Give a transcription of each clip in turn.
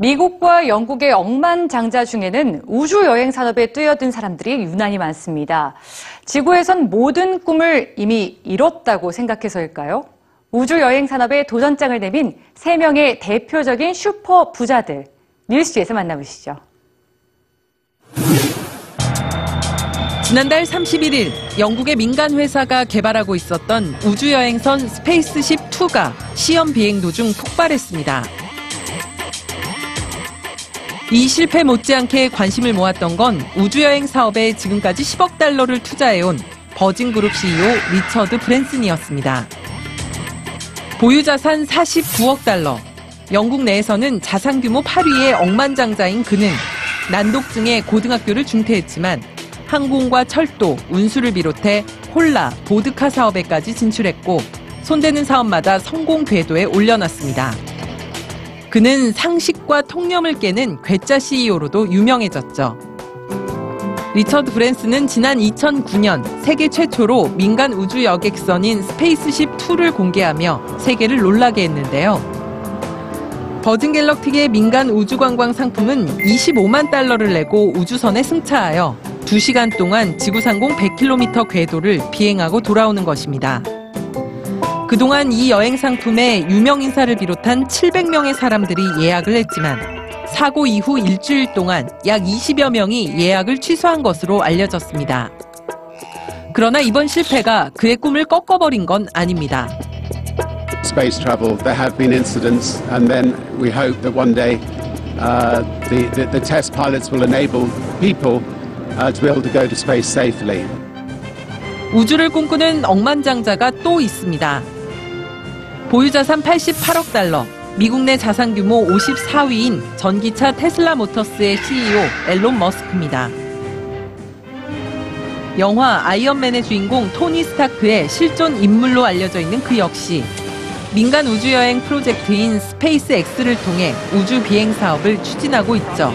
미국과 영국의 억만장자 중에는 우주 여행 산업에 뛰어든 사람들이 유난히 많습니다. 지구에선 모든 꿈을 이미 이뤘다고 생각해서일까요? 우주 여행 산업에 도전장을 내민 3명의 대표적인 슈퍼 부자들. 뉴스에서 만나보시죠. 지난달 31일 영국의 민간 회사가 개발하고 있었던 우주 여행선 스페이스십 2가 시험 비행 도중 폭발했습니다. 이 실패 못지않게 관심을 모았던 건 우주여행 사업에 지금까지 10억 달러를 투자해온 버진그룹 CEO 리처드 브랜슨이었습니다. 보유 자산 49억 달러. 영국 내에서는 자산 규모 8위의 억만장자인 그는 난독증에 고등학교를 중퇴했지만 항공과 철도, 운수를 비롯해 홀라, 보드카 사업에까지 진출했고 손대는 사업마다 성공 궤도에 올려놨습니다. 그는 상식과 통념을 깨는 괴짜 CEO로도 유명해졌죠. 리처드 브랜슨은 지난 2009년 세계 최초로 민간 우주 여객선인 스페이스십 2를 공개하며 세계를 놀라게 했는데요. 버진 갤럭틱의 민간 우주 관광 상품은 25만 달러를 내고 우주선에 승차하여 2시간 동안 지구 상공 100km 궤도를 비행하고 돌아오는 것입니다. 그동안 이 여행 상품에 유명 인사를 비롯한 700명의 사람들이 예약을 했지만 사고 이후 일주일 동안 약 20여 명이 예약을 취소한 것으로 알려졌습니다. 그러나 이번 실패가 그의 꿈을 꺾어버린 건 아닙니다. space travel, there have been incidents, and then we hope that one day uh, the, the, the test pilots will enable people uh, to be able to go to space safely. 우주를 꿈꾸는 억만장자가 또 있습니다. 보유 자산 88억 달러, 미국 내 자산 규모 54위인 전기차 테슬라 모터스의 CEO 엘론 머스크입니다. 영화 아이언맨의 주인공 토니 스타크의 실존 인물로 알려져 있는 그 역시 민간 우주여행 프로젝트인 스페이스 X를 통해 우주 비행 사업을 추진하고 있죠.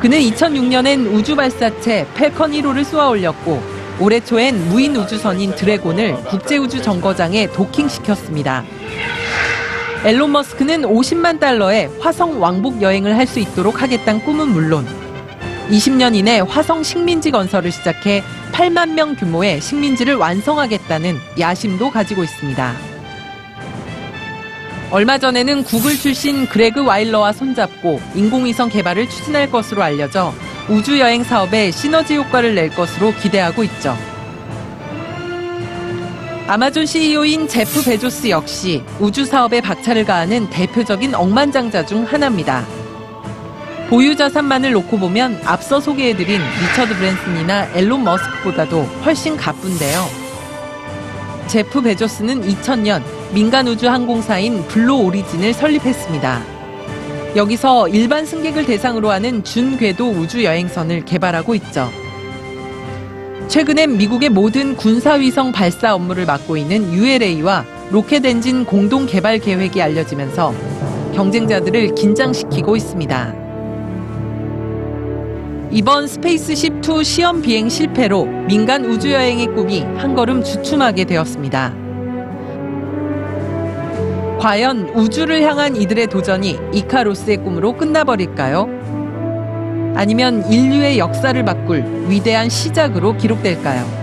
그는 2006년엔 우주 발사체 펠컨 1호를 쏘아 올렸고 올해 초엔 무인 우주선인 드래곤을 국제우주 정거장에 도킹시켰습니다. 앨론 머스크는 50만 달러의 화성 왕복 여행을 할 수 있도록 하겠다는 꿈은 물론 20년 이내 화성 식민지 건설을 시작해 8만 명 규모의 식민지를 완성하겠다는 야심도 가지고 있습니다. 얼마 전에는 구글 출신 그레그 와일러와 손잡고 인공위성 개발을 추진할 것으로 알려져 우주 여행 사업에 시너지 효과를 낼 것으로 기대하고 있죠. 아마존 CEO인 제프 베조스 역시 우주 사업에 박차를 가하는 대표적인 억만장자 중 하나입니다. 보유 자산만을 놓고 보면 앞서 소개해드린 리처드 브랜슨이나 엘론 머스크보다도 훨씬 갑분데요. 제프 베조스는 2000년 민간 우주 항공사인 블루 오리진을 설립했습니다. 여기서 일반 승객을 대상으로 하는 준궤도 우주 여행선을 개발하고 있죠. 최근엔 미국의 모든 군사위성 발사 업무를 맡고 있는 ULA와 로켓 엔진 공동 개발 계획이 알려지면서 경쟁자들을 긴장시키고 있습니다. 이번 스페이스십 2 시험 비행 실패로 민간 우주 여행의 꿈이 한 걸음 주춤하게 되었습니다. 과연 우주를 향한 이들의 도전이 이카로스의 꿈으로 끝나버릴까요? 아니면 인류의 역사를 바꿀 위대한 시작으로 기록될까요?